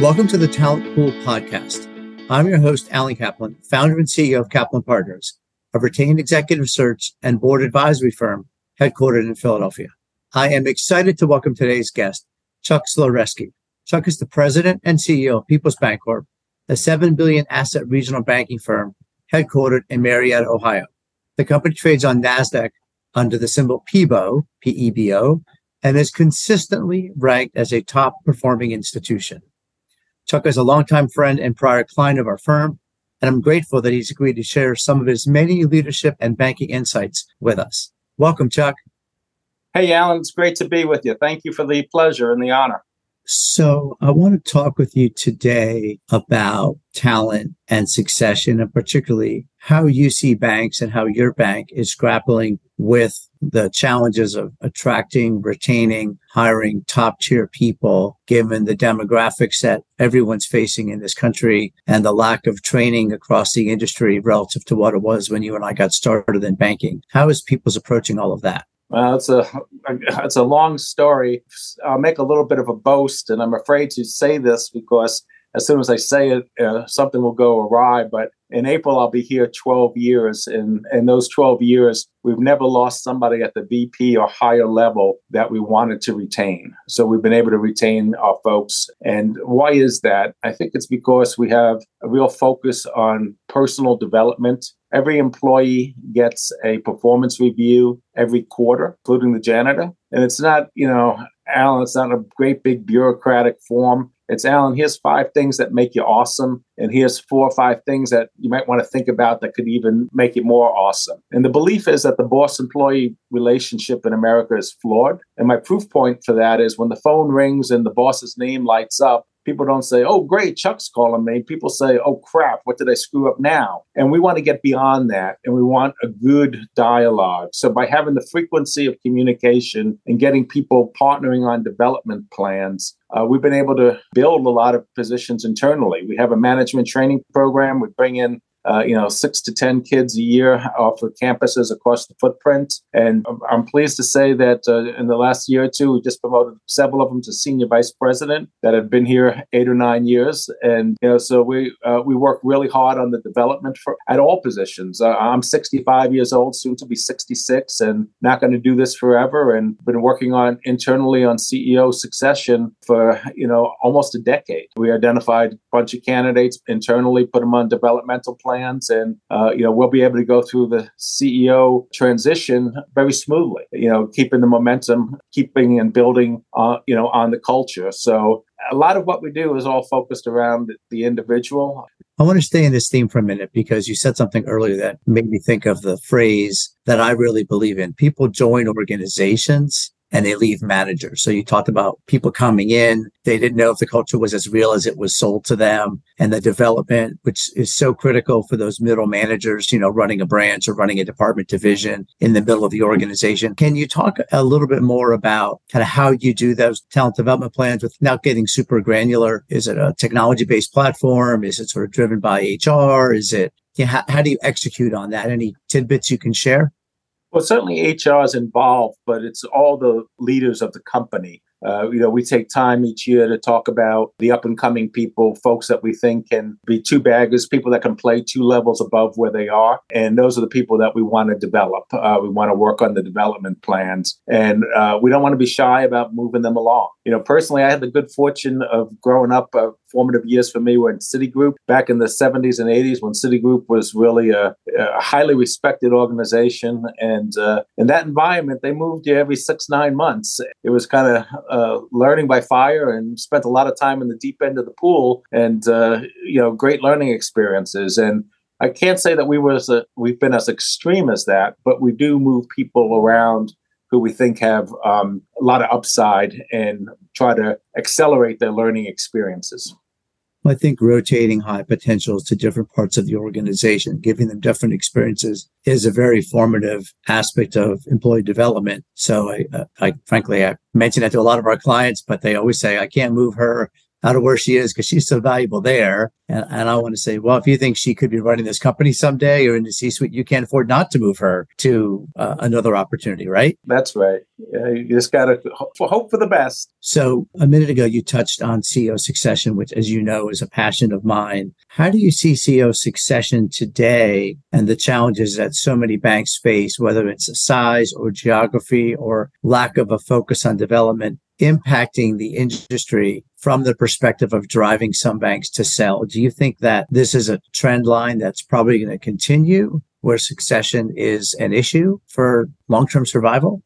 Welcome to the Talent Pool Podcast. I'm your host, Alan Kaplan, founder and CEO of Kaplan Partners, a retained executive search and board advisory firm headquartered in Philadelphia. I am excited to welcome today's guest, Chuck Sulerzyski. Chuck is the president and CEO of Peoples Bancorp, a 7 billion asset regional banking firm headquartered in Marietta, Ohio. The company trades on NASDAQ under the symbol PEBO, P-E-B-O, and is consistently ranked as a top performing institution. Chuck is a longtime friend and prior client of our firm, and I'm grateful that he's agreed to share some of his many leadership and banking insights with us. Welcome, Chuck. Hey, Alan, it's great to be with you. Thank you for the pleasure and the honor. So, I want to talk with you today about talent and succession, and particularly how you see banks and how your bank is grappling with the challenges of attracting, retaining, hiring top tier people, given the demographics that everyone's facing in this country and the lack of training across the industry relative to what it was when you and I got started in banking. How is people's approaching all of that? Well, it's a it's a long story. I'll make a little bit of a boast, and I'm afraid to say this because as soon as I say it, uh, something will go awry. But in April, I'll be here 12 years. And in those 12 years, we've never lost somebody at the VP or higher level that we wanted to retain. So we've been able to retain our folks. And why is that? I think it's because we have a real focus on personal development. Every employee gets a performance review every quarter, including the janitor. And it's not, you know, Alan, it's not a great big bureaucratic form. It's Alan, here's five things that make you awesome. And here's four or five things that you might want to think about that could even make it more awesome. And the belief is that the boss employee relationship in America is flawed. And my proof point for that is when the phone rings and the boss's name lights up, People don't say, oh, great, Chuck's calling me. People say, oh, crap, what did I screw up now? And we want to get beyond that and we want a good dialogue. So, by having the frequency of communication and getting people partnering on development plans, uh, we've been able to build a lot of positions internally. We have a management training program. We bring in uh, you know, six to 10 kids a year off of campuses across the footprint. And I'm pleased to say that uh, in the last year or two, we just promoted several of them to senior vice president that have been here eight or nine years. And, you know, so we, uh, we work really hard on the development for, at all positions. Uh, I'm 65 years old, soon to be 66, and not going to do this forever. And been working on internally on CEO succession for, you know, almost a decade. We identified a bunch of candidates internally, put them on developmental plans plans, and uh, you know we'll be able to go through the CEO transition very smoothly. You know, keeping the momentum, keeping and building, uh, you know, on the culture. So a lot of what we do is all focused around the individual. I want to stay in this theme for a minute because you said something earlier that made me think of the phrase that I really believe in. People join organizations and they leave managers. So you talked about people coming in. They didn't know if the culture was as real as it was sold to them and the development, which is so critical for those middle managers, you know, running a branch or running a department division in the middle of the organization. Can you talk a little bit more about kind of how you do those talent development plans without getting super granular? Is it a technology based platform? Is it sort of driven by HR? Is it, how, how do you execute on that? Any tidbits you can share? Well, certainly HR is involved, but it's all the leaders of the company. Uh, you know, we take time each year to talk about the up and coming people, folks that we think can be two baggers, people that can play two levels above where they are. And those are the people that we want to develop. Uh, we want to work on the development plans. And uh, we don't want to be shy about moving them along. You know, personally, I had the good fortune of growing up uh, formative years for me were in Citigroup back in the 70s and 80s when Citigroup was really a, a highly respected organization. And uh, in that environment, they moved you every six, nine months. It was kind of uh, learning by fire and spent a lot of time in the deep end of the pool and, uh, you know, great learning experiences. And I can't say that we was a, we've been as extreme as that, but we do move people around who we think have um, a lot of upside and try to accelerate their learning experiences. I think rotating high potentials to different parts of the organization, giving them different experiences is a very formative aspect of employee development. So I, I frankly, I mention that to a lot of our clients, but they always say, I can't move her out of where she is because she's so valuable there. And, and I want to say, well, if you think she could be running this company someday or in the C suite, you can't afford not to move her to uh, another opportunity, right? That's right. Yeah, you just got to hope for the best. So a minute ago, you touched on CEO succession, which, as you know, is a passion of mine. How do you see CEO succession today and the challenges that so many banks face, whether it's size or geography or lack of a focus on development? impacting the industry from the perspective of driving some banks to sell. Do you think that this is a trend line that's probably going to continue where succession is an issue for long-term survival?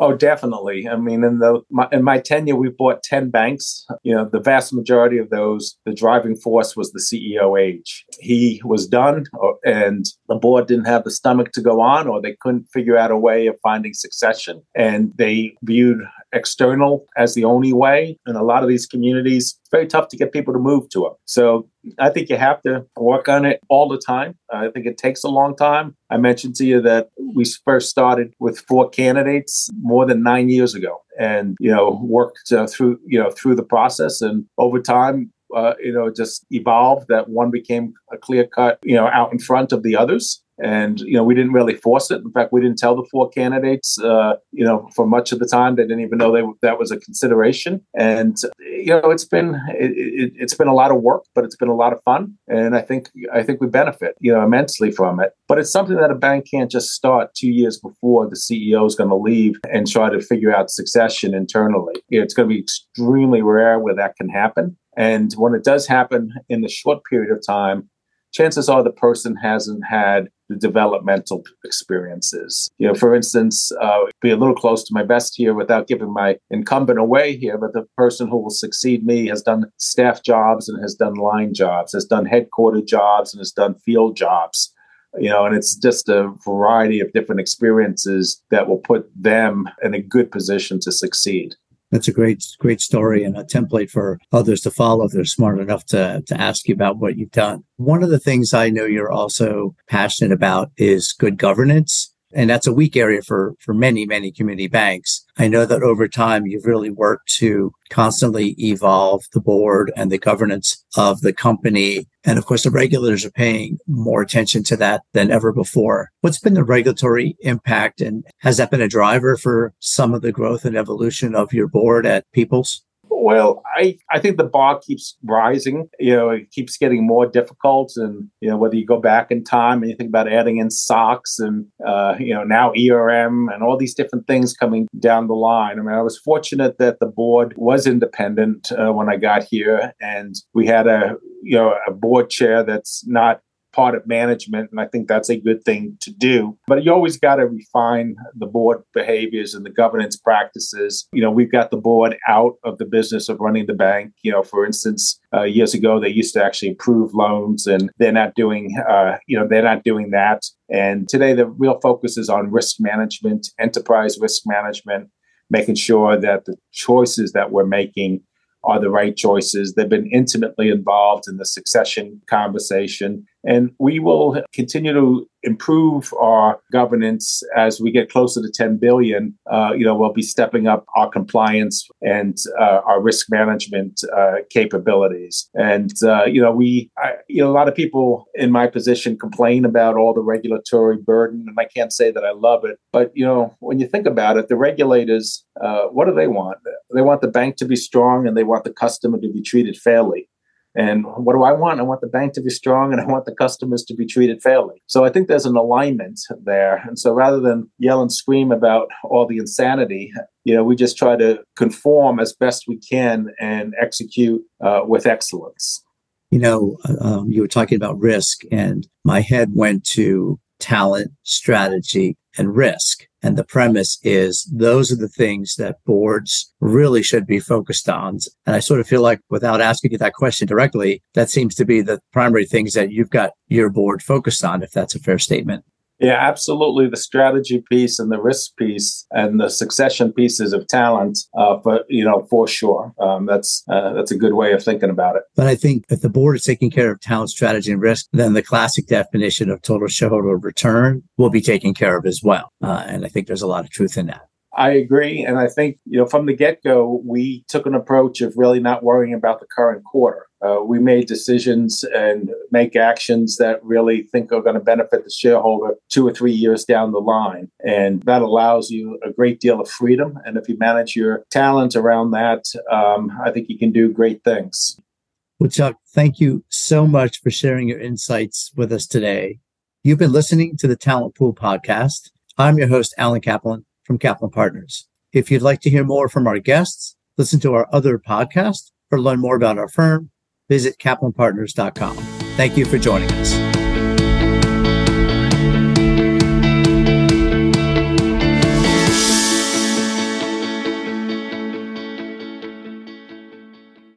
Oh, definitely. I mean, in the my, in my tenure, we bought ten banks. You know, the vast majority of those, the driving force was the CEO age. He was done, or, and the board didn't have the stomach to go on, or they couldn't figure out a way of finding succession, and they viewed external as the only way. In a lot of these communities, it's very tough to get people to move to them. So I think you have to work on it all the time. I think it takes a long time. I mentioned to you that we first started with four candidates more than nine years ago, and you know worked uh, through you know through the process, and over time uh, you know, just evolved that one became a clear cut, you know, out in front of the others. And, you know, we didn't really force it. In fact, we didn't tell the four candidates, uh, you know, for much of the time, they didn't even know they, that was a consideration. And, you know, it's been, it, it, has been a lot of work, but it's been a lot of fun. And I think, I think we benefit, you know, immensely from it. But it's something that a bank can't just start two years before the CEO is going to leave and try to figure out succession internally. It's going to be extremely rare where that can happen. And when it does happen in the short period of time, chances are the person hasn't had the developmental experiences. You know, for instance, uh, be a little close to my best here without giving my incumbent away here, but the person who will succeed me has done staff jobs and has done line jobs, has done headquarter jobs and has done field jobs. You know, and it's just a variety of different experiences that will put them in a good position to succeed that's a great, great story and a template for others to follow they're smart enough to, to ask you about what you've done. One of the things I know you're also passionate about is good governance. And that's a weak area for, for many, many community banks. I know that over time, you've really worked to constantly evolve the board and the governance of the company. And of course, the regulators are paying more attention to that than ever before. What's been the regulatory impact and has that been a driver for some of the growth and evolution of your board at People's? Well, I, I think the bar keeps rising. You know, it keeps getting more difficult. And, you know, whether you go back in time and you think about adding in SOX and, uh, you know, now ERM and all these different things coming down the line. I mean, I was fortunate that the board was independent uh, when I got here and we had a, you know, a board chair that's not part of management. And I think that's a good thing to do. But you always got to refine the board behaviors and the governance practices. You know, we've got the board out of the business of running the bank. You know, for instance, uh, years ago, they used to actually approve loans and they're not doing, uh, you know, they're not doing that. And today the real focus is on risk management, enterprise risk management, making sure that the choices that we're making are the right choices. They've been intimately involved in the succession conversation. And we will continue to improve our governance as we get closer to 10 billion. Uh, you know, we'll be stepping up our compliance and uh, our risk management uh, capabilities. And uh, you know, we, I, you know, a lot of people in my position complain about all the regulatory burden, and I can't say that I love it. But you know, when you think about it, the regulators, uh, what do they want? They want the bank to be strong, and they want the customer to be treated fairly. And what do I want? I want the bank to be strong and I want the customers to be treated fairly. So I think there's an alignment there. And so rather than yell and scream about all the insanity, you know, we just try to conform as best we can and execute uh, with excellence. You know, um, you were talking about risk, and my head went to talent, strategy, and risk. And the premise is those are the things that boards really should be focused on. And I sort of feel like without asking you that question directly, that seems to be the primary things that you've got your board focused on, if that's a fair statement. Yeah, absolutely. The strategy piece and the risk piece and the succession pieces of talent, uh, but you know, for sure, um, that's uh, that's a good way of thinking about it. But I think if the board is taking care of talent, strategy, and risk, then the classic definition of total shareholder return will be taken care of as well. Uh, and I think there's a lot of truth in that. I agree. And I think, you know, from the get go, we took an approach of really not worrying about the current quarter. Uh, we made decisions and make actions that really think are going to benefit the shareholder two or three years down the line. And that allows you a great deal of freedom. And if you manage your talent around that, um, I think you can do great things. Well, Chuck, thank you so much for sharing your insights with us today. You've been listening to the Talent Pool podcast. I'm your host, Alan Kaplan from Kaplan Partners. If you'd like to hear more from our guests, listen to our other podcasts, or learn more about our firm, visit kaplanpartners.com. Thank you for joining us.